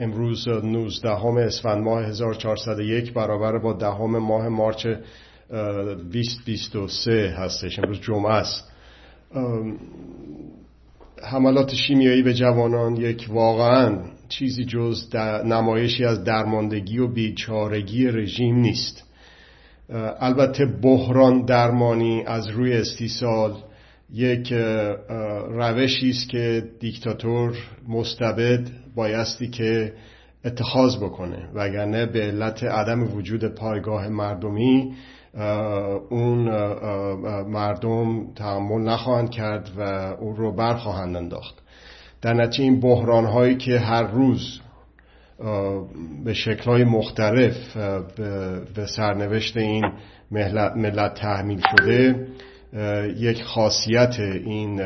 امروز 19 اسفند ماه 1401 برابر با دهم ماه مارچ 2023 هستش. امروز جمعه است. حملات شیمیایی به جوانان یک واقعا چیزی جز نمایشی از درماندگی و بیچارگی رژیم نیست. البته بحران درمانی از روی استیصال یک روشی است که دیکتاتور مستبد بایستی که اتخاذ بکنه. وگرنه به علت عدم وجود پایگاه مردمی اون مردم تحمل نخواهند کرد و اون رو برخواهند انداخت. در نتیجه این بحران هایی که هر روز به شکلهای مختلف به سرنوشت این ملت تحمیل شده یک خاصیت این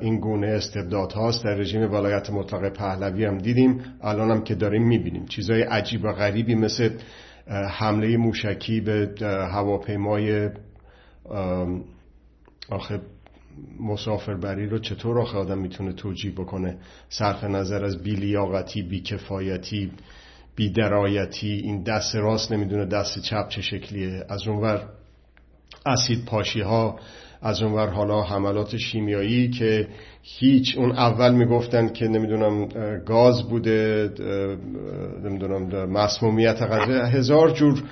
این گونه استبداد هاست در رژیم ولایت مطلقه پهلوی هم دیدیم. الان هم که داریم می‌بینیم. چیزهای عجیب و غریبی مثل حمله موشکی به هواپیمای آخه مسافربری رو چطور آخه آدم می‌تونه توجیه بکنه؟ صرف نظر از بیلیاقتی بیکفایتی بیدرایتی این دست راست نمی‌دونه دست چپ چه شکلیه. از اونور اسید پاشی ها از اونور حالا حملات شیمیایی که هیچ اون اول می‌گفتن که نمی‌دونم گاز بوده نمی‌دونم مسمومیت غذا. هزار جور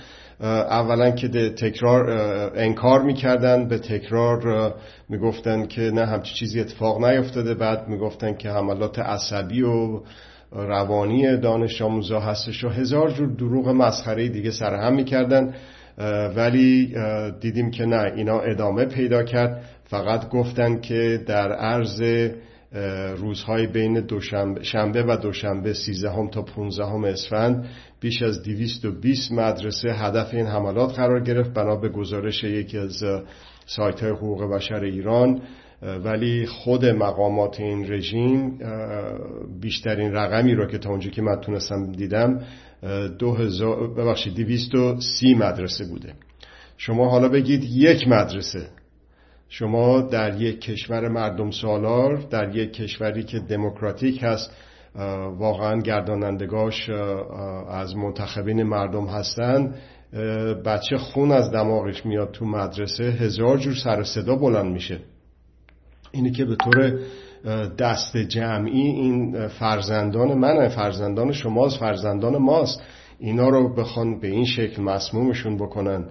اولا که تکرار انکار می‌کردن به تکرار می‌گفتن که نه همچی چیزی اتفاق نیفتاده. بعد می‌گفتن که حملات عصبی و روانی دانش آموزا هستش و هزار جور دروغ مسخره دیگه سرهم می‌کردن. ولی دیدیم که نه اینا ادامه پیدا کرد. فقط گفتن که در عرض روزهای بین دوشنبه شنبه و دوشنبه 13 تا 15 اسفند بیش از 220 مدرسه هدف این حملات قرار گرفت بنا به گزارش یکی از سایت های حقوق بشر ایران. ولی خود مقامات این رژیم بیشترین رقمی رو که تا اونجا که من تونستم دیدم دو هزار ببخشید دویست و سی مدرسه بوده. شما حالا بگید یک مدرسه. شما در یک کشور مردم سالار در یک کشوری که دموکراتیک هست واقعا گردانندگاش از منتخبین مردم هستند بچه خون از دماغش میاد تو مدرسه هزار جور سر صدا بلند میشه. اینه که به طور دست جمعی این فرزندان من فرزندان شماست فرزندان ماست. اینا رو بخوان به این شکل مسمومشون بکنن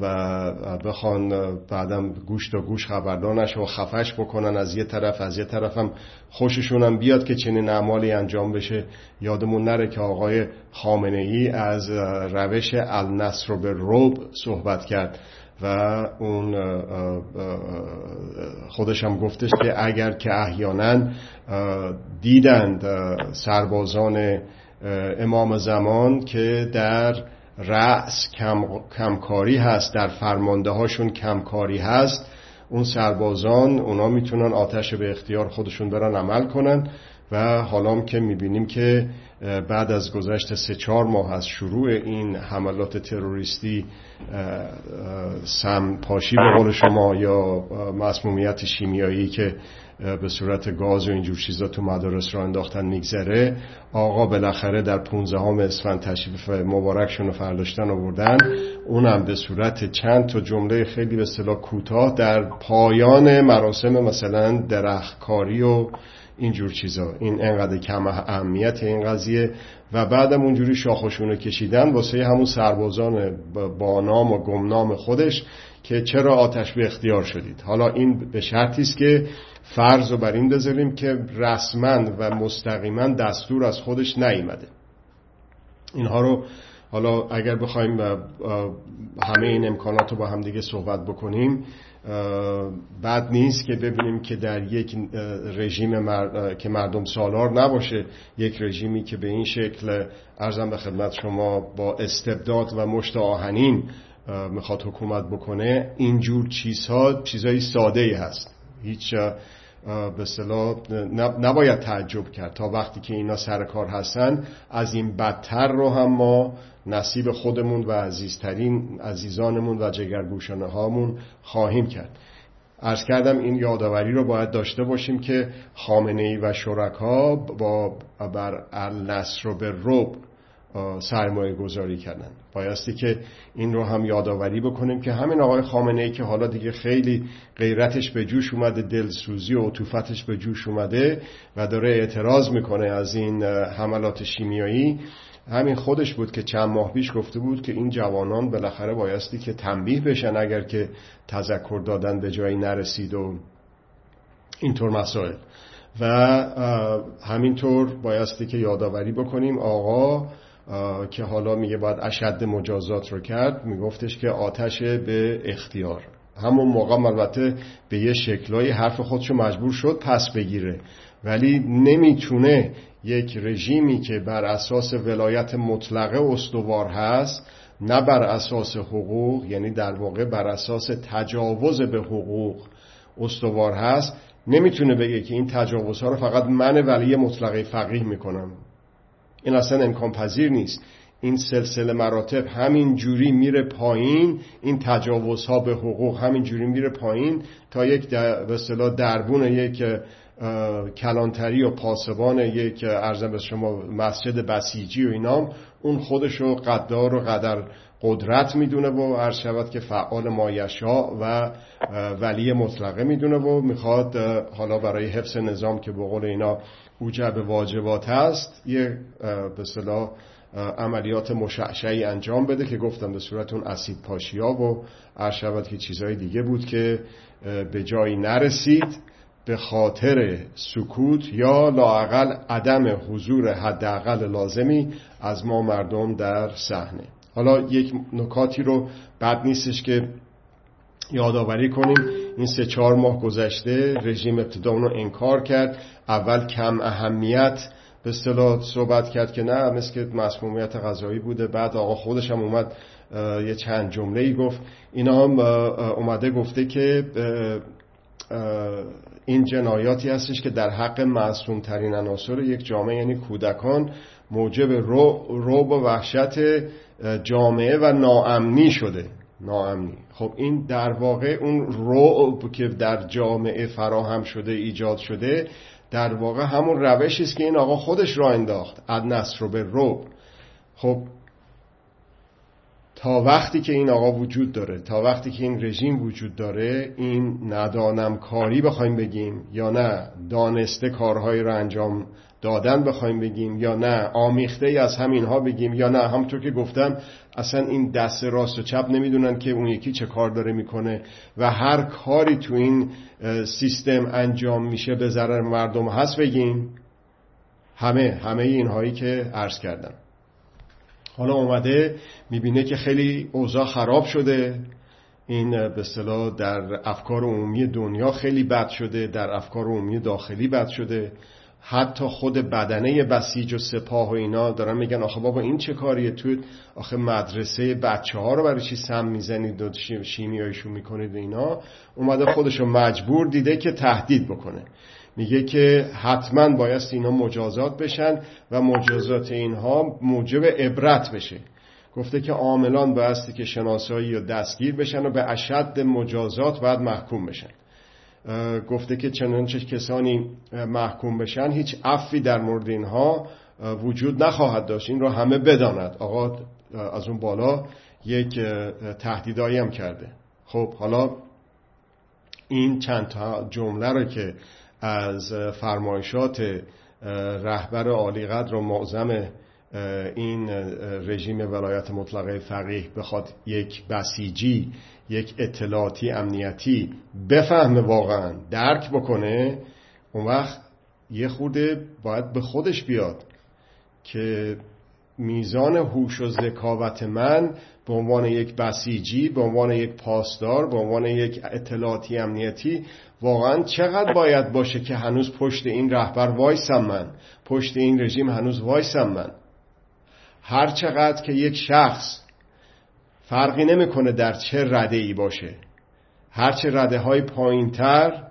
و بخوان بعدم گوش تا گوش خبردارنش و خفش بکنن از یه طرف از یه طرف هم خوششون هم بیاد که چنین اعمالی انجام بشه. یادمون نره که آقای خامنه ای از روش النصر به روب صحبت کرد. و اون خودش هم گفتش که اگر که احیانا دیدند سربازان امام زمان که در رأس کم، کمکاری هست در فرمانده هاشون کمکاری هست اون سربازان اونا می‌تونن آتش به اختیار خودشون برن عمل کنن و حالا که می‌بینیم که بعد از گذشت سه چهار ماه از شروع این حملات تروریستی سم پاشی به قول شما یا مسمومیت شیمیایی که به صورت گاز و اینجور چیزا تو مدارس را انداختن میگذره آقا بالاخره در 15 هم اسفند تشریف مبارکشون رو فرداشتن آوردن. اونم به صورت چند تا جمله خیلی به اصطلاح کوتاه در پایان مراسم مثلا درختکاری و اینجور چیزا. این انقدر کم اهمیت این قضیه و بعدم اونجوری شاخشونو کشیدن واسه همون سربازان با نام و گمنام خودش که چرا آتش به اختیار شدید. حالا این به شرطی است که فرض رو بر این بذاریم که رسما و مستقیما دستور از خودش نیامده. اینها رو حالا اگر بخوایم همه این امکانات رو با هم دیگه صحبت بکنیم بد نیست که ببینیم که در یک رژیم که مردم سالار نباشه یک رژیمی که به این شکل ارزم به خدمت شما با استبداد و مشت آهنین می‌خواد حکومت بکنه اینجور چیزها چیزهای ساده ای هست. هیچ به صلاح نباید تعجب کرد تا وقتی که اینا سر کار هستن از این بدتر رو هم ما نصیب خودمون و عزیزترین عزیزانمون و جگرگوشانه هامون خواهیم کرد. ارز کردم این یادآوری رو باید داشته باشیم که خامنه ای و شرکا با بر النصر به رب سرمایه گذاری کردن. بایستی که این رو هم یادآوری بکنیم که همین آقای خامنه ای که حالا دیگه خیلی غیرتش به جوش اومده دلسوزی و عطوفتش به جوش اومده و داره اعتراض می‌کنه از این حملات شیمیایی همین خودش بود که چند ماه پیش گفته بود که این جوانان بالاخره بایستی که تنبیه بشن اگر که تذکر دادن به جایی نرسید و اینطور مسائل. و همینطور بایستی که یادآوری بکنیم آقا که حالا میگه باید اشد مجازات رو کرد میگفتش که آتش به اختیار. همون موقع البته به یه شکلای حرف خودشو مجبور شد پس بگیره. ولی نمی‌تونه یک رژیمی که بر اساس ولایت مطلقه استوار هست نه بر اساس حقوق یعنی در واقع بر اساس تجاوز به حقوق استوار هست نمی‌تونه بگه که این تجاوزها رو فقط من ولی مطلقه فقیه می‌کنم. این اصلا امکان پذیر نیست. این سلسله مراتب همین جوری میره پایین این تجاوزها به حقوق همین جوری میره پایین تا یک به اصطلاح دربون یک کلانتری و پاسبان یک ارزم به شما مسجد بسیجی و اینام. اون خودشو قدار و قدر قدرت می‌دونه و عرض شود که فعال مایشا و ولی مطلقه می‌دونه و می‌خواد حالا برای حفظ نظام که به قول اینا اوجب واجبات هست یه به عملیات مشعشعی انجام بده که گفتم به صورت اون اسید پاشیا و عرض شود که چیزهای دیگه بود که به جایی نرسید. به خاطر سکوت یا لاعقل عدم حضور حداقل لازمی از ما مردم در صحنه. حالا یک نکاتی رو بد نیستش که یادآوری کنیم. این سه چهار ماه گذشته رژیم ابتدا رو انکار کرد. اول کم اهمیت به اصطلاح صحبت کرد که نه مثل مسمومیت غذایی بوده. بعد آقا خودش هم اومد یه چند جمله ای گفت. اینا هم اومده گفته که این جنایاتی هستش که در حق معصوم ترین عناصر یک جامعه یعنی کودکان موجب رو, رو و وحشت جامعه و ناامنی شده. ناامنی. خب این در واقع اون رو که در جامعه فراهم شده ایجاد شده در واقع همون روشی است که این آقا خودش را انداخت اد نصر به رو. خب تا وقتی که این آقا وجود داره تا وقتی که این رژیم وجود داره این ندانم کاری بخوایم بگیم یا نه دانسته کارهایی رو انجام دادن بخوایم بگیم یا نه آمیخته ای از همینها بگیم یا نه. همطور که گفتم اصلا این دست راست و چپ نمی‌دونن که اون یکی چه کار داره می‌کنه و هر کاری تو این سیستم انجام میشه به ضرر مردم هست بگیم. همه همه اینهایی که عرض کردم. حالا اومده می‌بینه که خیلی اوضاع خراب شده. این به اصطلاح در افکار عمومی دنیا خیلی بد شده در افکار عمومی داخلی بد شده. حتی خود بدنه بسیج و سپاه و اینا دارن میگن آخه بابا این چه کاریه تو؟ آخه مدرسه بچه ها رو برای چی سم می‌زنید و شیمیایشون می‌کنید اینا؟ اومده خودشو مجبور دیده که تهدید بکنه. میگه که حتما بایست اینا مجازات بشن و مجازات اینها موجب عبرت بشه. گفته که عاملان بایستی که شناسایی و دستگیر بشن و به اشد مجازات باید محکوم بشن. گفته که چنانچه کسانی محکوم بشن هیچ عفی در مورد اینها وجود نخواهد داشت. این رو همه بداند. آقا از اون بالا یک تهدیدایی هم کرده. خب حالا این چند تا جمله رو که از فرمایشات رهبر عالی قدر و معظم این رژیم ولایت مطلقه فقیه بخواد یک بسیجی یک اطلاعاتی امنیتی بفهمه واقعا درک بکنه اون وقت یه خورده باید به خودش بیاد که میزان هوش و ذکاوت من به عنوان یک بسیجی به عنوان یک پاسدار به عنوان یک اطلاعاتی امنیتی واقعا چقدر باید باشه که هنوز پشت این رهبر وایسم من؟ پشت این رژیم هنوز وایسم من؟ هر چقدر که یک شخص فرقی نمی‌کنه در چه رده ای باشه. هرچه رده های پایین تر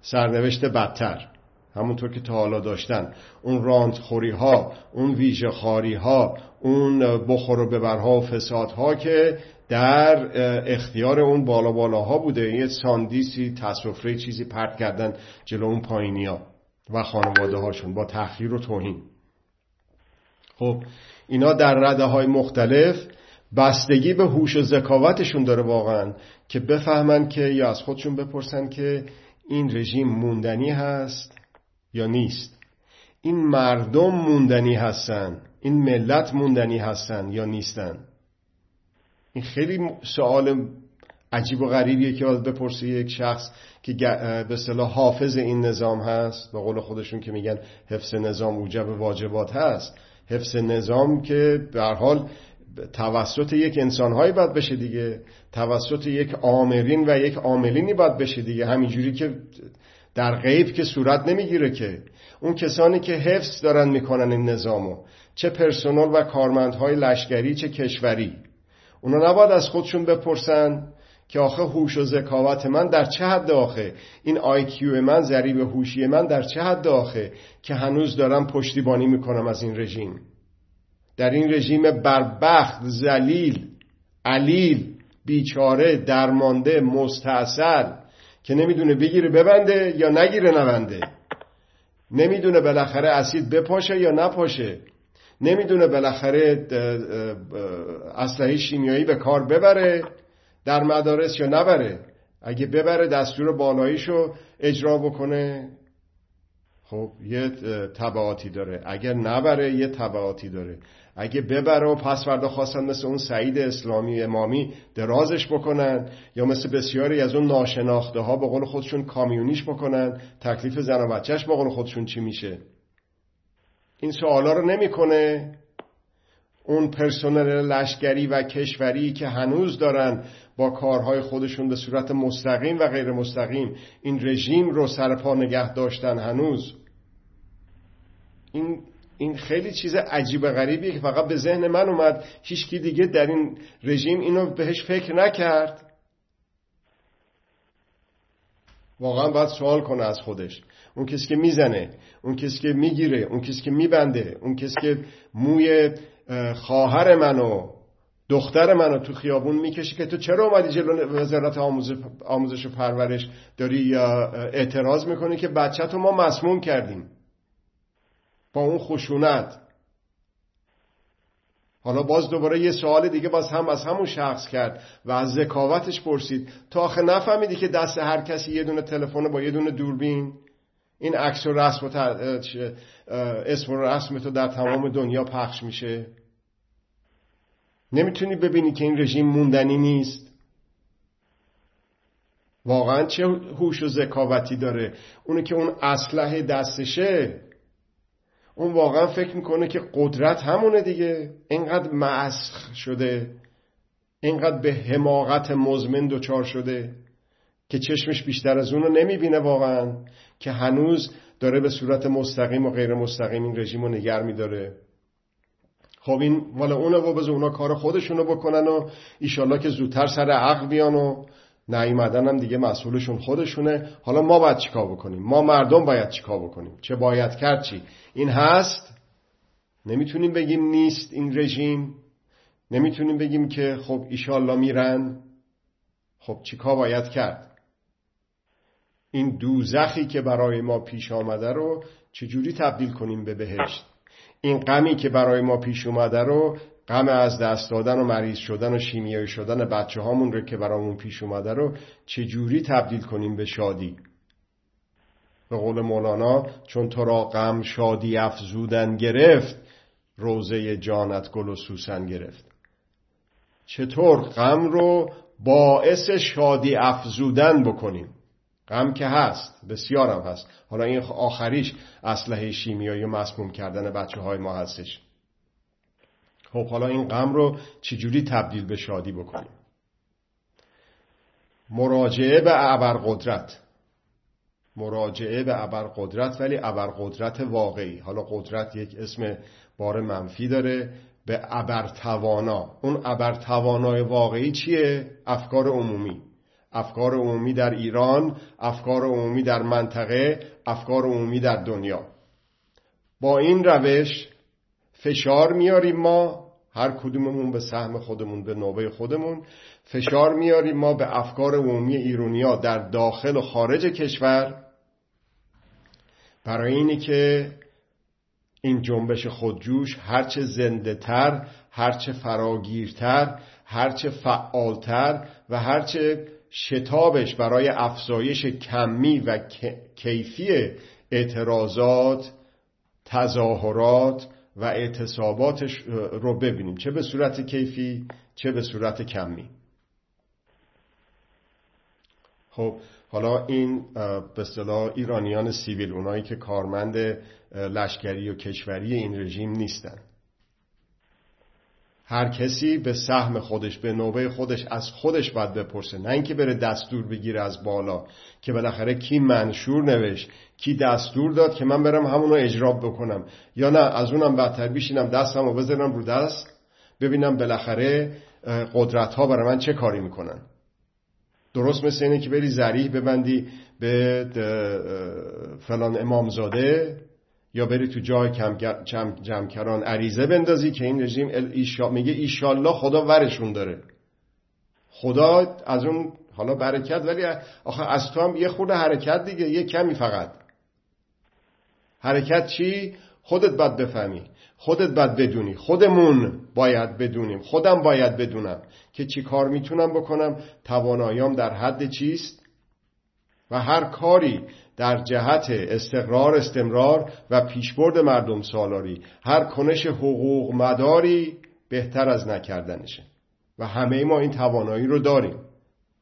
سرنوشت بدتر. همونطور که تا حالا داشتن. اون راندخوری ها اون ویژه خاری ها اون بخور و ببرها و فسادها که در اختیار اون بالا بالاها بوده. یه ساندیسی تصفره چیزی پرت کردن جلو اون پایینی ها و خانواده هاشون با تحقیر و توهین. خب اینا در رده های مختلف بستگی به هوش و ذکاوتشون داره واقعا که بفهمن که یا از خودشون بپرسن که این رژیم موندنی هست یا نیست. این مردم موندنی هستن این ملت موندنی هستن یا نیستن؟ این خیلی سوال عجیب و غریبیه که باید بپرسه یک شخص که به صلاح حافظ این نظام هست. به قول خودشون که میگن حفظ نظام اوجب واجبات هست. حفظ نظام که به حال توسط یک انسانهایی باید بشه دیگه. توسط یک آمرین و یک عاملینی باید بشه دیگه. همینجوری که در غیب که صورت نمی‌گیره که. اون کسانی که حفظ دارن می‌کنن این نظامو. چه پرسنل و کارمندهای لشکری چه کشوری. اونا نباید از خودشون بپرسن که آخه هوش و ذکاوت من در چه حد آخه؟ این آیکیو من ذریب هوشی من در چه حد آخه؟ که هنوز دارم پشتیبانی می‌کنم از این رژیم. در این رژیم بربخت زلیل علیل بیچاره درمانده مستاصل که نمی‌دونه بگیره ببنده یا نگیره نبنده. نمی‌دونه بالاخره اسید بپاشه یا نپاشه. نمی‌دونه بالاخره اسلحه شیمیایی به کار ببره در مدارس یا نبره. اگه ببره دستور بالاییشو اجرا بکنه. خب یه تبعاتی داره. اگر نبره یه تبعاتی داره. اگه ببره و پس فردا خواستن مثل اون سعید اسلامی امامی درازش بکنن یا مثل بسیاری از اون ناشناخته ها به قول خودشون کامیونیش بکنن تکلیف زن و بچهش به قول خودشون چی میشه؟ این سوالا رو نمی‌کنه اون پرسنل لشکری و کشوری که هنوز دارن با کارهای خودشون به صورت مستقیم و غیر مستقیم این رژیم رو سرپا نگه داشتن هنوز. این این خیلی چیز عجیب و غریبیه که فقط به ذهن من اومد. هیچکی دیگه در این رژیم اینو بهش فکر نکرد. واقعا باید سوال کنه از خودش. اون کسی که می‌زنه اون کسی که می‌گیره اون کسی که میبنده اون کسی که موی خواهر منو دختر منو تو خیابون می‌کشی که تو چرا اومدی جلو وزارت آموزش و پرورش داری اعتراض می‌کنی که بچه تو ما مسموم کردیم؟ اون خشونت. حالا باز دوباره یه سوال دیگه باز هم از همون شخص کرد و از ذکاوتش پرسید. تا آخه نفهمیدی که دست هر کسی یه دونه تلفن با یه دونه دوربین؟ این عکس و رسم و اسم و رسم تو در تمام دنیا پخش میشه؟ نمی‌تونی ببینی که این رژیم موندنی نیست؟ واقعا چه هوش و ذکاوتی داره؟ اونه که اون اسلحه دستشه اون واقعا فکر می‌کنه که قدرت همونه دیگه. اینقدر مسخ شده. اینقدر به حماقت مزمن دچار شده که چشمش بیشتر از اون رو نمی‌بینه واقعا که هنوز داره به صورت مستقیم و غیر مستقیم این رژیم رو نگر میداره. خب این والا اونه و بذار اونا کار خودشونو بکنن و ایشالله که زودتر سر عقل بیان و نیومدن هم دیگه مسئولشون خودشونه. حالا ما باید چیکار بکنیم؟ ما مردم باید چیکار بکنیم؟ چه باید کرد چی؟ این هست؟ نمی‌تونیم بگیم نیست این رژیم. نمی‌تونیم بگیم که خب ایشالله میرن. خب چیکار باید کرد؟ این دوزخی که برای ما پیش آمده رو چجوری تبدیل کنیم به بهشت؟ این غمی که برای ما پیش اومده رو غم از دست دادن و مریض شدن و شیمیایی شدن بچه هامون رو که برامون پیش اومده رو چجوری تبدیل کنیم به شادی؟ به قول مولانا چون تو را غم شادی افزودن گرفت روزه جانت گل و سوسن گرفت. چطور غم رو باعث شادی افزودن بکنیم؟ غم که هست بسیارم هست. حالا این آخریش اسلحه شیمیایی مسموم کردن بچه های ما هستش. خب حالا این غم رو چجوری تبدیل به شادی بکنیم؟ مراجعه به ابرقدرت. مراجعه به ابرقدرت ولی ابرقدرت واقعی. حالا قدرت یک اسم بار منفی داره به ابرتوانا. اون ابرتوانای واقعی چیه؟ افکار عمومی. افکار عمومی در ایران افکار عمومی در منطقه افکار عمومی در دنیا. با این روش فشار میاریم ما هر کدوممون به سهم خودمون به نوبه خودمون. فشار میاریم ما به افکار عمومی ایرونیا در داخل و خارج کشور. برای اینی که این جنبش خودجوش هرچه زنده تر هرچه فراگیرتر هرچه فعالتر و هرچه شتابش برای افزایش کمی و کیفی اعتراضات تظاهرات و اعتصاباتش رو ببینیم. چه به صورت کیفی چه به صورت کمی. خب حالا این به اصطلاح ایرانیان سیویل اونایی که کارمند لشکری و کشوری این رژیم نیستن. هر کسی به سهم خودش به نوبه خودش از خودش باید بپرسه. نه اینکه بره دستور بگیره از بالا که بالاخره کی منشور نوشت کی دستور داد که من برم همونو اجرا بکنم. یا نه از اونم بدتر بیشینم دستم رو بذارم رو دست ببینم بالاخره قدرت ها برای من چه کاری می‌کنن. درست مثل اینه که بری زریح ببندی به فلان امامزاده یا بری تو جای جمکران عریضه بندازی که این رژیم ایشا میگه ایشالله خدا ورشون داره. خدا از اون حالا برکت ولی آخه از تو هم یه خورده حرکت دیگه یه کمی فقط. حرکت چی؟ خودت باید بفهمی. خودت باید بدونی. خودمون باید بدونیم. خودم باید بدونم که چی کار می‌تونم بکنم. تواناییام در حد چیست؟ و هر کاری در جهت استقرار استمرار و پیشبرد مردم سالاری هر کنش حقوق مداری بهتر از نکردنشه. و همه ما این توانایی رو داریم.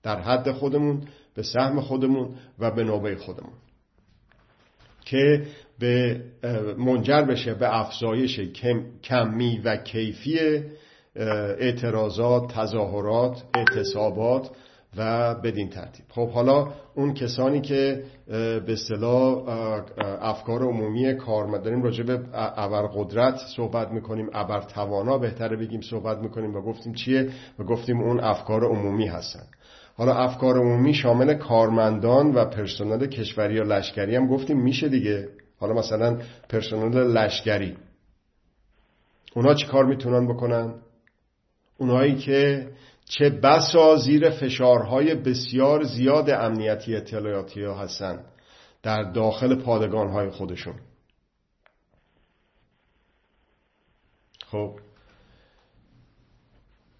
در حد خودمون به سهم خودمون و به نوبه خودمون. که به منجر بشه به افزایش کمی و کیفی اعتراضات تظاهرات اعتصابات و بدین ترتیب. خب حالا اون کسانی که به اصطلاح افکار عمومی کار داریم راجع به ابر قدرت صحبت می‌کنیم ابر توانا بهتره بگیم صحبت می‌کنیم و گفتیم چیه؟ و گفتیم اون افکار عمومی هستن. حالا افکار عمومی شامل کارمندان و پرسنل کشوری یا لشکری هم گفتیم میشه دیگه. حالا مثلا پرسنل لشکری. اونا چی کار می‌تونن بکنن؟ اونایی که چه بسا زیر فشارهای بسیار زیاد امنیتی اطلاعاتی ها هستن در داخل پادگانهای خودشون. خب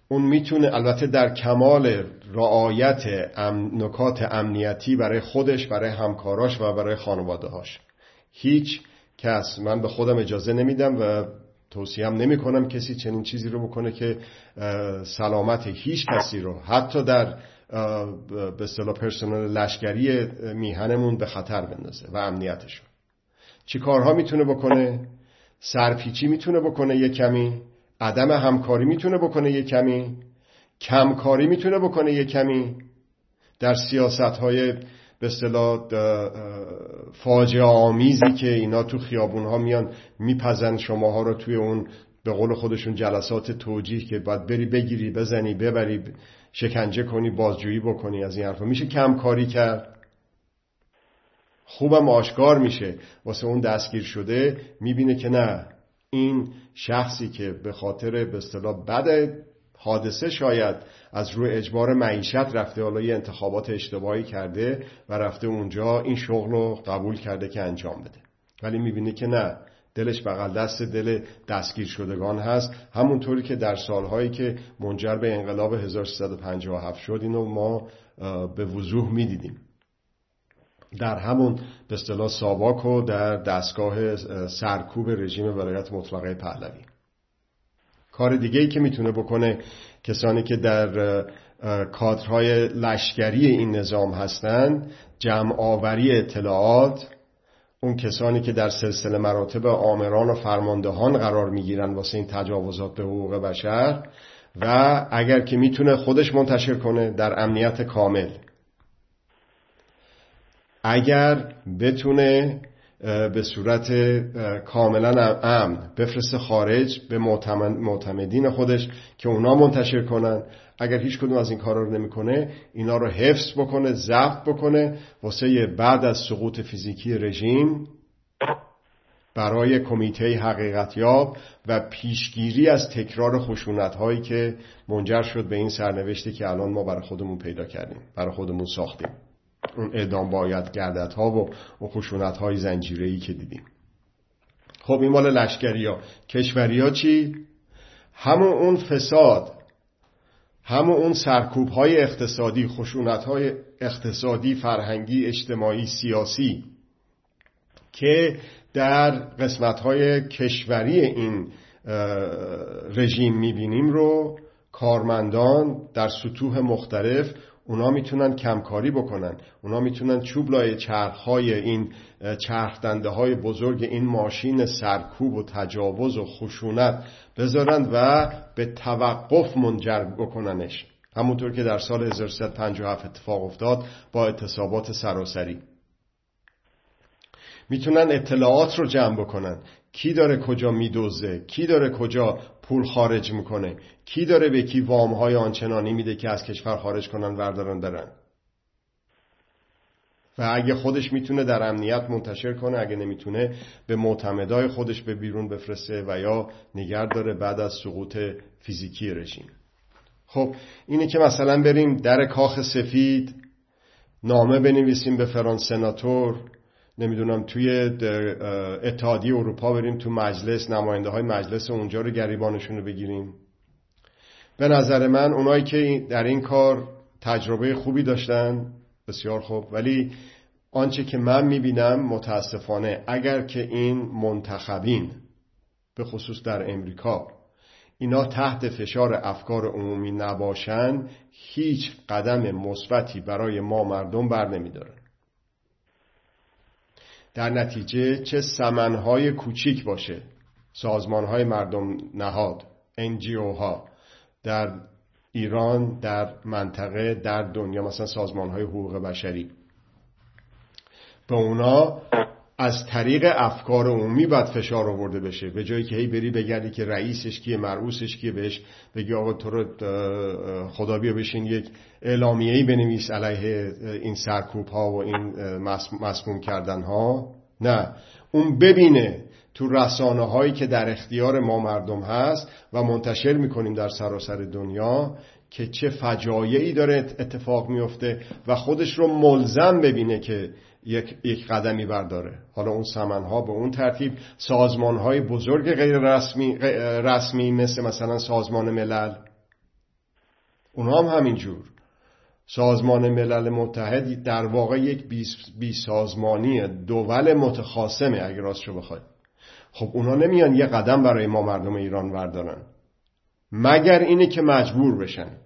اون می‌تونه البته در کمال رعایت نکات امنیتی برای خودش برای همکاراش و برای خانواده هاش هیچ کس من به خودم اجازه نمیدم و توصیه نمی کنم کسی چنین چیزی رو بکنه که سلامت هیچ کسی رو حتی در به اصطلاح پرسنل لشکری میهنمون به خطر بندازه و امنیتشون. چی کارها می‌تونه بکنه؟ سرپیچی می‌تونه بکنه یه کمی عدم همکاری می‌تونه بکنه یه کمی کمکاری می‌تونه بکنه یه کمی. در سیاست های به اصطلاح فاجعه آمیزی که اینا تو خیابون ها میان میپزن شماها رو توی اون به قول خودشون جلسات توجیه که باید بری بگیری بزنی ببری شکنجه کنی بازجویی بکنی از این حرفا. میشه کم کاری کرد. خوبم آشکار میشه. واسه اون دستگیر شده می‌بینه که نه این شخصی که به خاطر به اصطلاح بد حادثه شاید از روی اجبار معیشت رفته حالا یه انتخابات اشتباهی کرده و رفته اونجا این شغل رو قبول کرده که انجام بده. ولی می‌بینه که نه دلش بغل دست دل دستگیر شدگان هست. همونطوری که در سالهایی که منجر به انقلاب 1357 شد اینو ما به وضوح می‌دیدیم. در همون به اصطلاح ساواک و در دستگاه سرکوب رژیم ولایت مطلقه پهلوی. کار دیگه ای که می‌تونه بکنه. کسانی که در کادرهای لشکری این نظام هستند جمع آوری اطلاعات اون کسانی که در سلسله مراتب آمران و فرماندهان قرار می‌گیرن واسه این تجاوزات به حقوق بشر و اگر که می‌تونه خودش منتشر کنه در امنیت کامل. اگر بتونه به صورت کاملا امن. بفرسته خارج به معتمدین خودش که اونا منتشر کنن. اگر هیچ کدوم از این کارا رو نمی‌کنه اینا رو حفظ بکنه ضبط بکنه. واسه بعد از سقوط فیزیکی رژیم برای کمیته حقیقتیاب و پیشگیری از تکرار خشونت هایی که منجر شد به این سرنوشتی که الان ما برای خودمون پیدا کردیم برای خودمون ساختیم. اون اعدام باید گردت ها و خشونت های زنجیره که دیدیم خب این مال لشکری ها کشوری ها چی؟ همون اون فساد همون اون سرکوب های اقتصادی خشونت های اقتصادی فرهنگی اجتماعی سیاسی که در قسمت های کشوری این رژیم می‌بینیم رو کارمندان در سطوح مختلف اونا می‌تونن کمکاری بکنن. اونا می‌تونن چوب لای چرخهای این چرخدنده های بزرگ این ماشین سرکوب و تجاوز و خشونت بذارن و به توقف منجر بکننش. همونطور که در سال 1357 اتفاق افتاد با اعتصابات سراسری. می‌تونن اطلاعات رو جمع بکنن. کی داره کجا میدوزه؟ کی داره کجا پول خارج می‌کنه؟ کی داره به کی وام های آنچنانی میده که از کشور خارج کنن وردارن دارن و اگه خودش می‌تونه در امنیت منتشر کنه اگه نمی‌تونه به معتمدای خودش به بیرون بفرسته و یا نگر داره بعد از سقوط فیزیکی رژیم. خب اینه که مثلا بریم در کاخ سفید نامه بنویسیم به فرانس سناتور. نمی‌دونم توی اتحادیه اروپا بریم تو مجلس نماینده های مجلس اونجا رو گریبانشون رو بگیریم. به نظر من اونایی که در این کار تجربه خوبی داشتن بسیار خوب. ولی آنچه که من می‌بینم متاسفانه اگر که این منتخبین به خصوص در امریکا اینا تحت فشار افکار عمومی نباشن هیچ قدم مثبتی برای ما مردم بر نمیدارن. در نتیجه چه سمنهای کوچیک باشه. سازمانهای مردم نهاد NGO ها در ایران در منطقه در دنیا مثلا سازمانهای حقوق بشری. به اونا از طریق افکار عمومی باید فشار آورده بشه. به جایی که هی بری بگردی که رئیسش کیه مرعوسش کیه بهش بگی آقا تو رو خدا بیا بشین یک اعلامیه بنویس علیه این سرکوب ها و این مسموم کردن ها نه. اون ببینه تو رسانه هایی که در اختیار ما مردم هست و منتشر می‌کنیم در سراسر دنیا که چه فجایعی داره اتفاق میفته و خودش رو ملزم ببینه که یک, یک قدمی برداره. حالا اون سمنها به اون ترتیب سازمان های بزرگ غیر رسمی, رسمی مثل مثلا سازمان ملل. اونها هم همینجور. سازمان ملل متحد در واقع یک بی, سازمانی دول متخاصمه اگر راست شو بخواید. خب اونا نمیان یه قدم برای ما مردم ایران وردارن. مگر اینه که مجبور بشن؟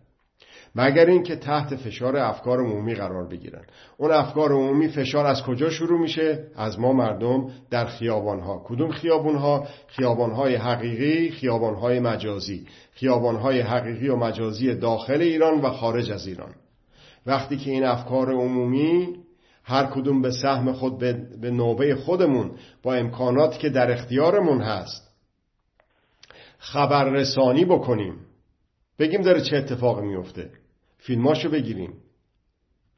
مگر اینکه تحت فشار افکار عمومی قرار بگیرن. اون افکار عمومی فشار از کجا شروع میشه؟ از ما مردم در خیابانها. کدوم خیابانها خیابانهای حقیقی خیابانهای مجازی. خیابانهای حقیقی و مجازی داخل ایران و خارج از ایران. وقتی که این افکار عمومی هر کدوم به سهم خود به نوبه خودمون با امکاناتی که در اختیارمون هست خبررسانی بکنیم. بگیم داره چه اتفاقی میفته. فیلماشو بگیریم.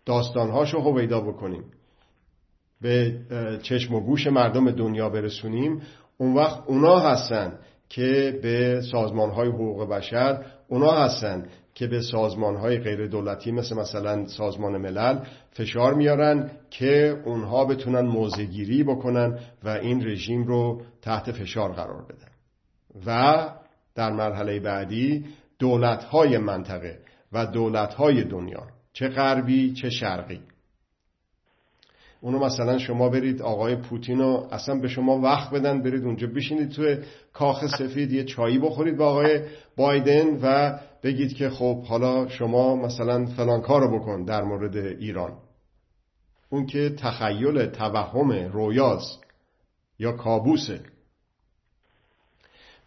داستانهاشو هویدا بکنیم. به چشم و گوش مردم دنیا برسونیم. اون وقت اونا هستن که به سازمان های حقوق بشر اونا هستن که به سازمان های غیر دولتی مثل مثلا سازمان ملل فشار میارن که اونها بتونن موزگیری بکنن و این رژیم رو تحت فشار قرار بدن. و در مرحله بعدی دولت های منطقه و دولت های دنیا چه غربی چه شرقی. اونو مثلا شما برید آقای پوتین رو اصلا به شما وقت بدن برید اونجا بشینید توی کاخ سفید یه چایی بخورید با آقای بایدن و بگید که خب حالا شما مثلا فلان کارو بکن در مورد ایران. اون که تخیل توهم رویاست یا کابوسه.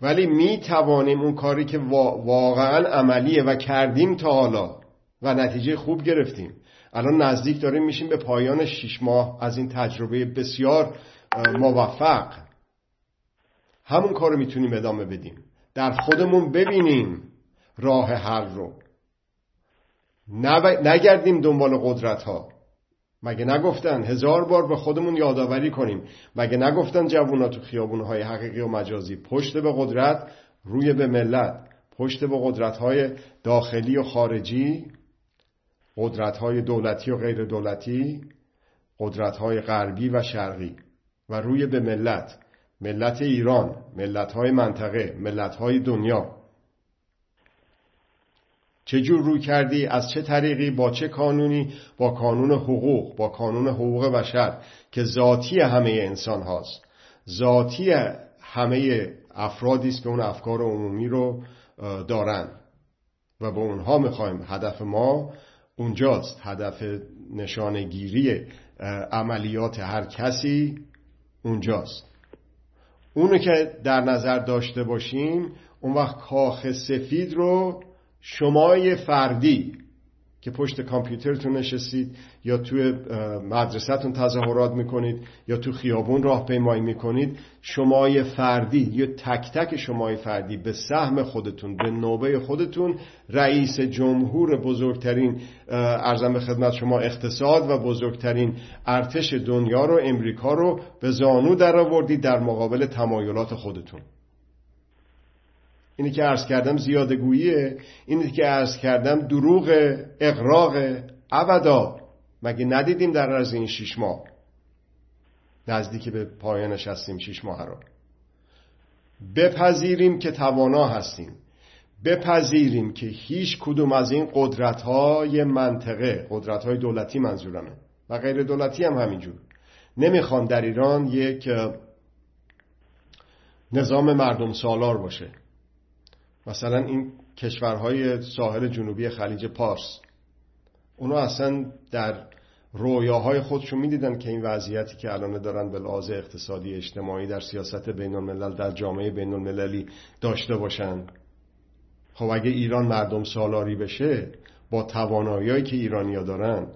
ولی می توانیم اون کاری که واقعا عملیه و کردیم تا حالا و نتیجه خوب گرفتیم. الان نزدیک داریم میشیم به پایان شیش ماه از این تجربه بسیار موفق. همون کار رو می‌تونیم ادامه بدیم. در خودمون ببینیم راه حل رو. نگردیم دنبال قدرت ها مگه نگفتن هزار بار به خودمون یادآوری کنیم؟ مگه نگفتن جوونا تو خیابون های حقیقی و مجازی پشت به قدرت روی به ملت پشت به قدرت های داخلی و خارجی قدرت های دولتی و غیر دولتی قدرت های غربی و شرقی و روی به ملت ملت ایران ملت های منطقه ملت های دنیا. چه جور روی کردی از چه طریقی با چه کانونی؟ با کانون حقوق با کانون حقوق بشر که ذاتی همه انسان هاست. ذاتی همه افرادی است که اون افکار عمومی رو دارن. و به اونها می‌خوایم. هدف ما اونجاست. هدف نشانگیری عملیات هر کسی اونجاست. اونو که در نظر داشته باشیم اون وقت کاخ سفید رو شمای فردی که پشت کامپیوترتون نشستید یا توی مدرسهتون تظاهرات می‌کنید یا تو خیابون راه پیمایی می‌کنید شمای فردی یا تک تک شمای فردی به سهم خودتون به نوبه خودتون رئیس جمهور بزرگترین ارزم به خدمت شما اقتصاد و بزرگترین ارتش دنیا رو امریکا رو به زانو در آوردید در مقابل تمایلات خودتون. اینی که عرض کردم زیاده گوییه اینی که عرض کردم دروغ اقراق ابدا. مگه ندیدیم در از این شیش ماه؟ نزدیک به پایانش هستیم شیش ماه رو. بپذیریم که توانا هستیم. بپذیریم که هیچ کدوم از این قدرت های منطقه قدرت های دولتی منظورمه و غیر دولتی هم همینجور. نمی‌خوان در ایران یک نظام مردم سالار باشه. مثلا این کشورهای ساحل جنوبی خلیج پارس اونا اصلا در رویاهای خودشون می‌دیدن که این وضعیتی که الان دارن به لحاظ اقتصادی اجتماعی در سیاست بین الملل در جامعه بین المللی داشته باشن. خب اگه ایران مردم سالاری بشه با توانایی که ایرانیا دارن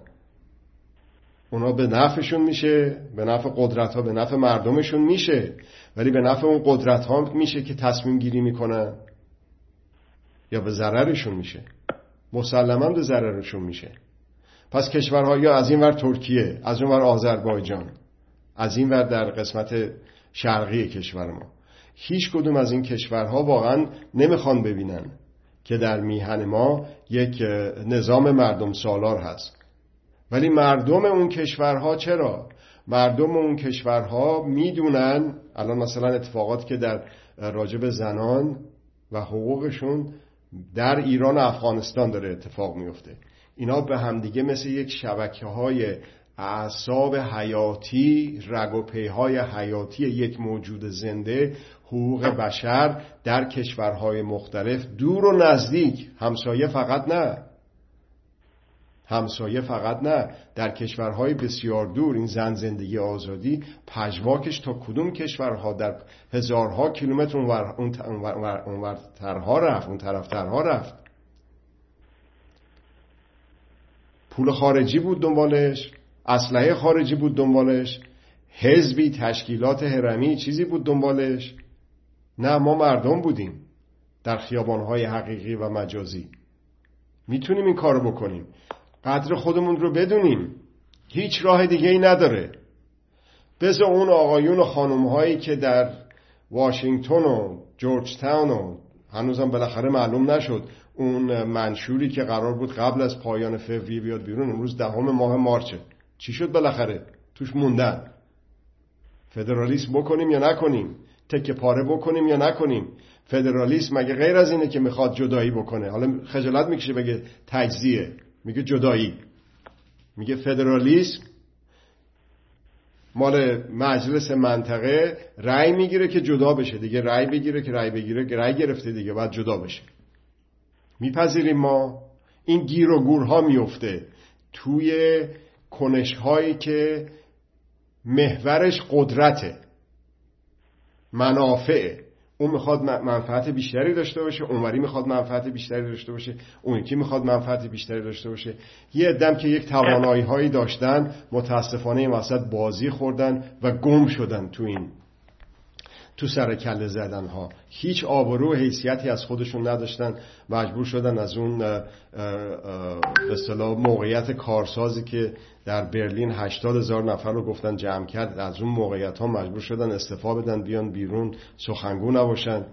اونا به نفعشون میشه به نفع قدرت ها به نفع مردمشون میشه ولی به نفع اون قدرت ها میشه که تصمیم گیری می‌کنن. یا به ضررشون میشه. مسلما به ضررشون میشه. پس کشورها یا از این ور ترکیه از اون ور آذربایجان از این ور در قسمت شرقی کشور ما. هیچ کدوم از این کشورها واقعا نمی‌خوان ببینن که در میهن ما یک نظام مردم سالار هست. ولی مردم اون کشورها چرا؟ مردم اون کشورها می‌دونن الان مثلا اتفاقاتی که در راجب زنان و حقوقشون در ایران و افغانستان داره اتفاق میفته. اینا به همدیگه مثل یک شبکه های اعصاب حیاتی رگ و پیهای حیاتی یک موجود زنده حقوق بشر در کشورهای مختلف دور و نزدیک. همسایه فقط نه. همسایه فقط نه در کشورهای بسیار دور این زن زندگی آزادی پژواکش تا کدوم کشورها در هزارها کیلومتر اون ترها رفت اون طرف ترها رفت پول خارجی بود دنبالش اسلحه خارجی بود دنبالش حزبی تشکیلات هرمی چیزی بود دنبالش. نه ما مردم بودیم در خیابانهای حقیقی و مجازی. می‌تونیم این کارو بکنیم. قدر خودمون رو بدونیم. هیچ راه دیگه ای نداره. بذار اون آقایون و خانم هایی که در واشنگتن و جورج تاون و هنوزم بالاخره معلوم نشد اون منشوری که قرار بود قبل از پایان فوریه بیاد بیرون امروز دهم ماه مارچه. چی شد بالاخره؟ توش موندن. فدرالیسم بکنیم یا نکنیم؟ تکه پاره بکنیم یا نکنیم؟ فدرالیسم مگه غیر از اینه که می‌خواد جدایی بکنه؟ حالا خجالت می‌کشه بگه تجزیه. میگه جدایی. میگه فدرالیسم مال مجلس منطقه رأی می‌گیره که جدا بشه دیگه رأی بگیره که رأی بگیره که رأی گرفته دیگه بعد جدا بشه. میپذیریم ما این گیر و گورها میفته توی کنش هایی که محورش قدرته منافع. اون می‌خواد منفعت بیشتری داشته باشه اونوری می‌خواد منفعت بیشتری داشته باشه اون یکی می‌خواد منفعت بیشتری داشته باشه. یه ادم که یک توانایی هایی داشتن متاسفانه این وسط بازی خوردن و گم شدن تو این تو سر کله زدن ها هیچ آبرو و حیثیتی از خودشون نداشتن. مجبور شدن از اون به اصطلاح موقعیت کارسازی که در برلین 80 هزار نفر رو گفتن جمع کرد از اون موقعیت ها مجبور شدن استفا بدن بیان بیرون سخنگو نباشن.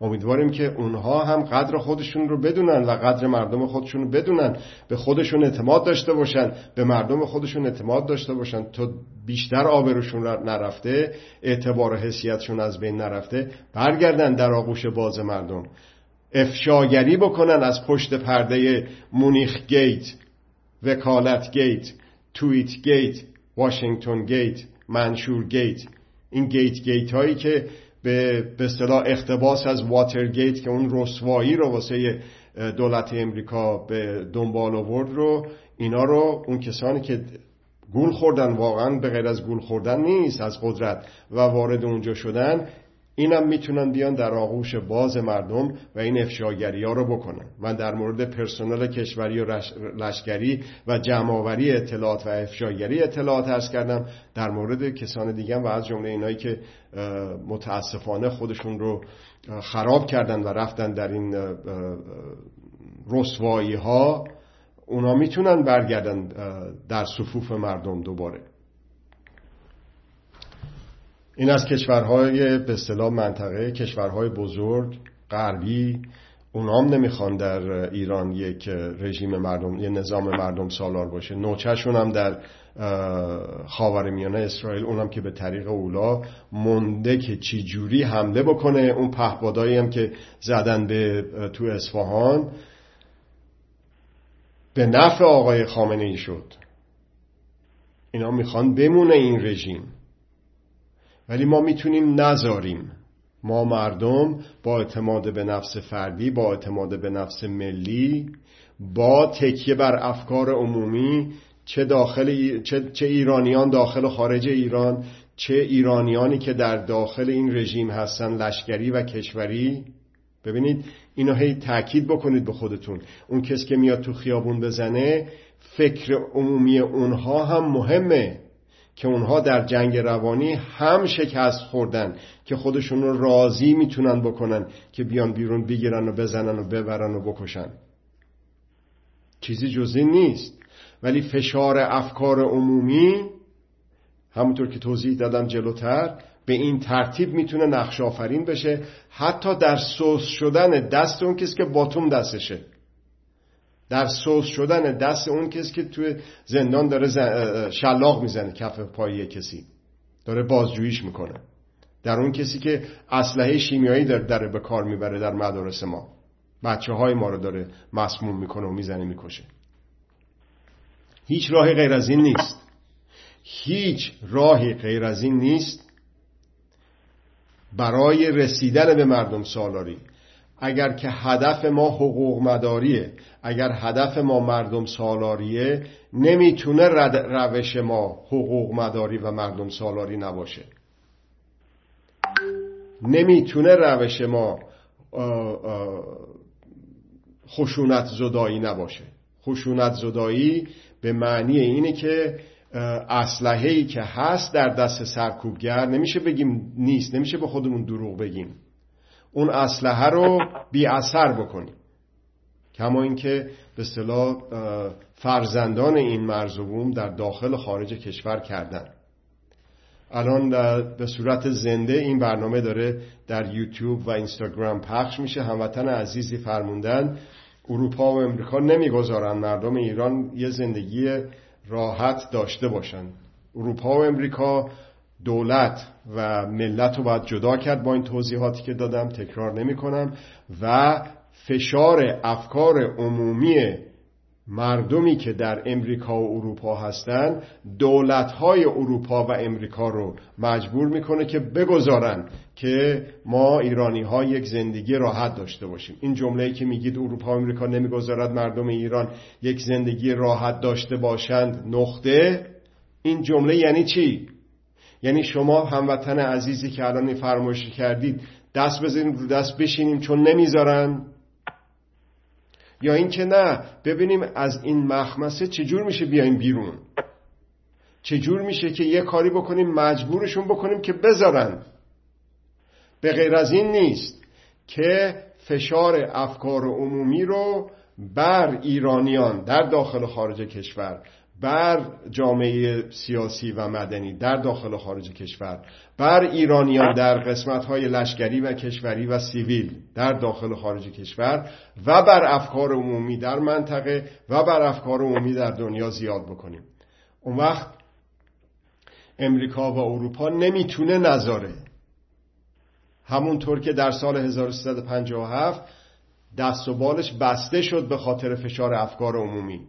امیدواریم که اونها هم قدر خودشون رو بدونن و قدر مردم خودشون رو بدونن. به خودشون اعتماد داشته باشن به مردم خودشون اعتماد داشته باشن تا بیشتر آبروشون نرفته اعتبار و حسیتشون از بین نرفته برگردن در آغوش باز مردم. افشاگری بکنن از پشت پرده مونیخ gate وکالت gate tweet gate واشنگتن gate منشور gate. این gate gate هایی که به اصطلاح اقتباس از واترگیت که اون رسوایی رو واسه دولت امریکا به دنبال آورد رو اینا رو اون کسانی که گول خوردن واقعا به غیر از گول خوردن نیست از قدرت و وارد اونجا شدن اینم می‌تونن بیان در آغوش باز مردم و این افشاگری ها رو بکنن. من در مورد پرسنل کشوری و لشکری و جمعآوری اطلاعات و افشاگری اطلاعات ارز کردم. در مورد کسان دیگه و از جمله اینایی که متاسفانه خودشون رو خراب کردن و رفتن در این رسوایی ها اونا می‌تونن برگردن در صفوف مردم دوباره. این از کشورهای به اصطلاح منطقه کشورهای بزرگ غربی اونام نمی‌خوان در ایران یک رژیم مردم یه نظام مردم سالار باشه. نوچهشون هم در خاور میانه اسرائیل اونم که به طریق اولا مونده که چی جوری حمله بکنه. اون پهپادایی هم که زدن به تو اصفهان به نفع آقای خامنه ای شد. اینا می‌خوان بمونه این رژیم. ولی ما می‌تونیم نذاریم. ما مردم با اعتماد به نفس فردی با اعتماد به نفس ملی با تکیه بر افکار عمومی چه, داخل چه, چه ایرانیان داخل و خارج ایران چه ایرانیانی که در داخل این رژیم هستن لشکری و کشوری. ببینید اینو هی تاکید بکنید به خودتون. اون کس که میاد تو خیابون بزنه فکر عمومی اونها هم مهمه. که اونها در جنگ روانی هم شکست خوردن که خودشون رو راضی می‌تونن بکنن که بیان بیرون بگیرن و بزنن و ببرن و بکشن. چیزی جزی نیست. ولی فشار افکار عمومی همونطور که توضیح دادم جلوتر به این ترتیب می‌تونه نقش آفرین بشه حتی در سوس شدن دست اون کسی که باتوم دستشه. در سوس شدن دست اون کسی که توی زندان داره شلاق می‌زنه کف پای کسی. داره بازجوییش می‌کنه. در اون کسی که اسلحه شیمیایی داره, داره به کار می‌بره در مدارس ما. بچه های ما رو داره مسموم می‌کنه و می‌زنه می‌کشه. هیچ راهی غیر از این نیست. هیچ راهی غیر از این نیست. برای رسیدن به مردم سالاری. اگر که هدف ما حقوق مداریه اگر هدف ما مردم سالاریه نمی‌تونه روش ما حقوق مداری و مردم سالاری نباشه. نمی‌تونه روش ما خشونت زدایی نباشه. خشونت زدایی به معنی اینه که اسلحه‌ای که هست در دست سرکوبگر نمیشه بگیم نیست نمیشه به خودمون دروغ بگیم. اون اسلحه رو بی اثر بکنیم. کما اینکه به اصطلاح فرزندان این مرزوم در داخل خارج کشور کردن. الان به صورت زنده این برنامه داره در یوتیوب و اینستاگرام پخش میشه. هموطن عزیزی فرموندن اروپا و امریکا نمی‌گذارن مردم ایران یه زندگی راحت داشته باشن. اروپا و امریکا دولت و ملت رو باید جدا کرد با این توضیحاتی که دادم تکرار نمی کنم و فشار افکار عمومی مردمی که در امریکا و اروپا هستند دولتهای اروپا و امریکا رو مجبور می‌کنه که بگذارن که ما ایرانی ها یک زندگی راحت داشته باشیم. این جمله که میگید اروپا و امریکا نمی‌گذارد مردم ایران یک زندگی راحت داشته باشند نقطه. این جمله یعنی چی؟ یعنی شما هموطن عزیزی که الان این فرمایشی کردید دست بزنیم رو دست بشینیم چون نمی‌ذارن؟ یا اینکه نه ببینیم از این مخمسه چجور میشه بیایم بیرون؟ چجور میشه که یه کاری بکنیم مجبورشون بکنیم که بذارن؟ به غیر از این نیست که فشار افکار عمومی رو بر ایرانیان در داخل و خارج کشور بر جامعه سیاسی و مدنی در داخل و خارج کشور بر ایرانیان در قسمت های لشکری و کشوری و سیویل در داخل و خارج کشور و بر افکار عمومی در منطقه و بر افکار عمومی در دنیا زیاد بکنیم. اون وقت امریکا و اروپا نمی‌تونه نذاره همونطور که در سال 1357 دست و بالش بسته شد به خاطر فشار افکار عمومی.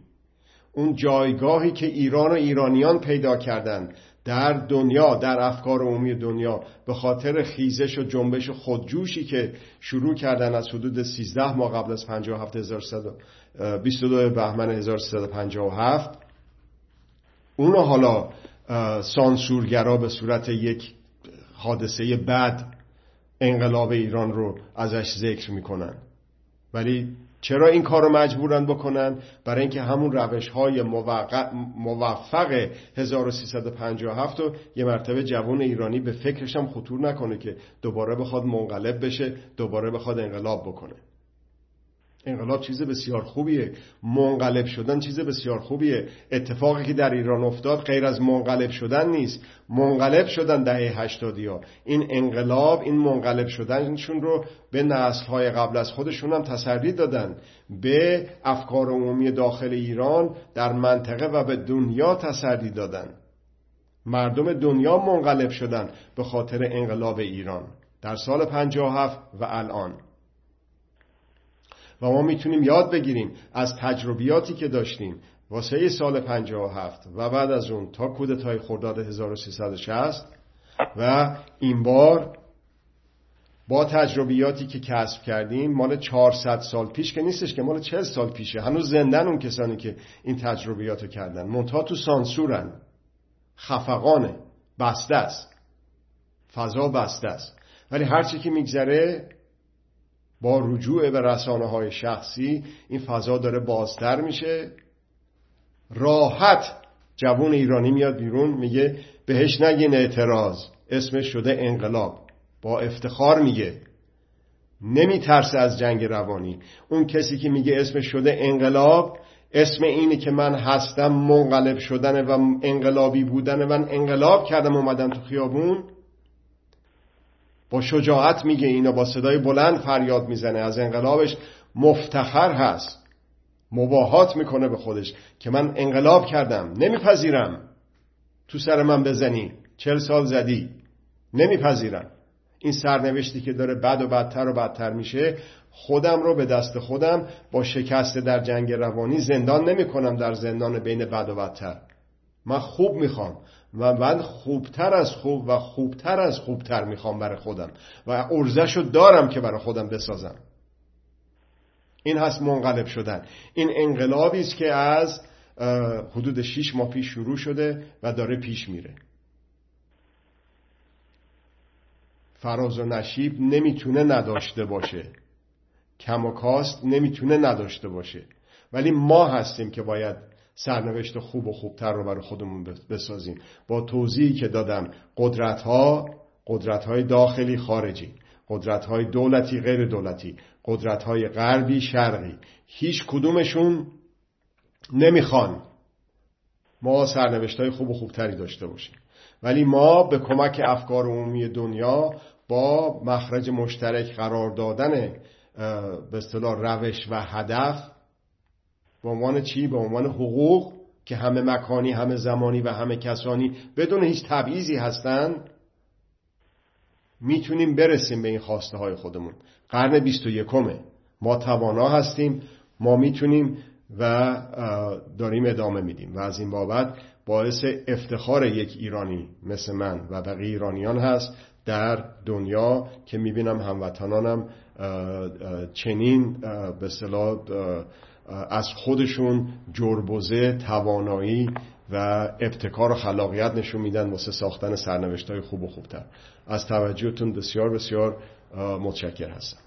اون جایگاهی که ایران و ایرانیان پیدا کردند در دنیا در افکار عمومی دنیا به خاطر خیزش و جنبش خودجوشی که شروع کردن از حدود 13 ماه قبل از 57 22 بهمن 1357 اونو حالا سانسورگرا به صورت یک حادثه بد انقلاب ایران رو ازش ذکر می‌کنن. ولی چرا این کار رو مجبورن بکنن؟ برای اینکه همون روش های موفق 1357 رو یه مرتبه جوان ایرانی به فکرش هم خطور نکنه که دوباره بخواد منقلب بشه دوباره بخواد انقلاب بکنه. انقلاب چیز بسیار خوبیه. منقلب شدن چیز بسیار خوبیه. اتفاقی که در ایران افتاد غیر از منقلب شدن نیست. منقلب شدن دهه هشتادی ها این انقلاب این منقلب شدنشون رو به نسل های قبل از خودشون هم تسری دادن. به افکار عمومی داخل ایران در منطقه و به دنیا تسری دادن. مردم دنیا منقلب شدن به خاطر انقلاب ایران. در سال 57 و الان. و ما می‌تونیم یاد بگیریم از تجربیاتی که داشتیم واسه سال 57 و بعد از اون تا کودتای خرداد 1360 و این بار با تجربیاتی که کسب کردیم مال 400 سال پیش که نیستش که مال 40 سال پیشه. هنوز زندن اون کسانی که این تجربیات رو کردن. منتها تو سانسورن. خفقانه. بسته است. فضا بسته است. ولی هرچی که میگذره با رجوع به رسانه های شخصی این فضا داره بازتر میشه. راحت جوون ایرانی میاد بیرون میگه بهش نگین اعتراض اسمش شده انقلاب. با افتخار میگه. نمیترسه از جنگ روانی. اون کسی که میگه اسمش شده انقلاب اسم اینه که من هستم منقلب شدن و انقلابی بودن من انقلاب کردم اومدم تو خیابون. با شجاعت میگه اینو با صدای بلند فریاد می‌زنه. از انقلابش مفتخر هست. مباهات می‌کنه به خودش که من انقلاب کردم نمیپذیرم. تو سر من بزنی چل سال زدی نمیپذیرم. این سرنوشتی که داره بد و بدتر و بدتر میشه خودم رو به دست خودم با شکست در جنگ روانی زندان نمی کنم در زندان بین بد و بدتر. من خوب می‌خوام. و من خوبتر از خوب و خوبتر از خوبتر می‌خوام برای خودم و ارزش دارم که برای خودم بسازم. این هست منقلب شدن. این انقلابی است که از حدود 6 ماه پیش شروع شده و داره پیش میره. فراز و نشیب نمی‌تونه نداشته باشه. کم و کاست نمی‌تونه نداشته باشه. ولی ما هستیم که باید سرنوشت خوب و خوبتر رو برای خودمون بسازیم. با توضیحی که دادم قدرت ها قدرت های داخلی خارجی قدرت های دولتی غیر دولتی قدرت های غربی شرقی هیچ کدومشون نمی‌خوان ما سرنوشت های خوب و خوبتری داشته باشیم. ولی ما به کمک افکار عمومی دنیا با مخرج مشترک قرار دادن به اصطلاح روش و هدف به عنوان چی؟ به عنوان حقوق که همه مکانی همه زمانی و همه کسانی بدون هیچ تبعیضی هستند می‌تونیم برسیم به این خواسته های خودمون. قرن بیست و یکمه. ما توانا هستیم. ما می‌تونیم و داریم ادامه میدیم. و از این بابت باعث افتخار یک ایرانی مثل من و بقیه ایرانیان هست در دنیا که می‌بینم هموطنانم چنین به از خودشون جربوزه توانایی و ابتکار و خلاقیت نشون میدن واسه ساختن سرنوشت های خوب و خوبتر. از توجهتون بسیار بسیار متشکر هستم.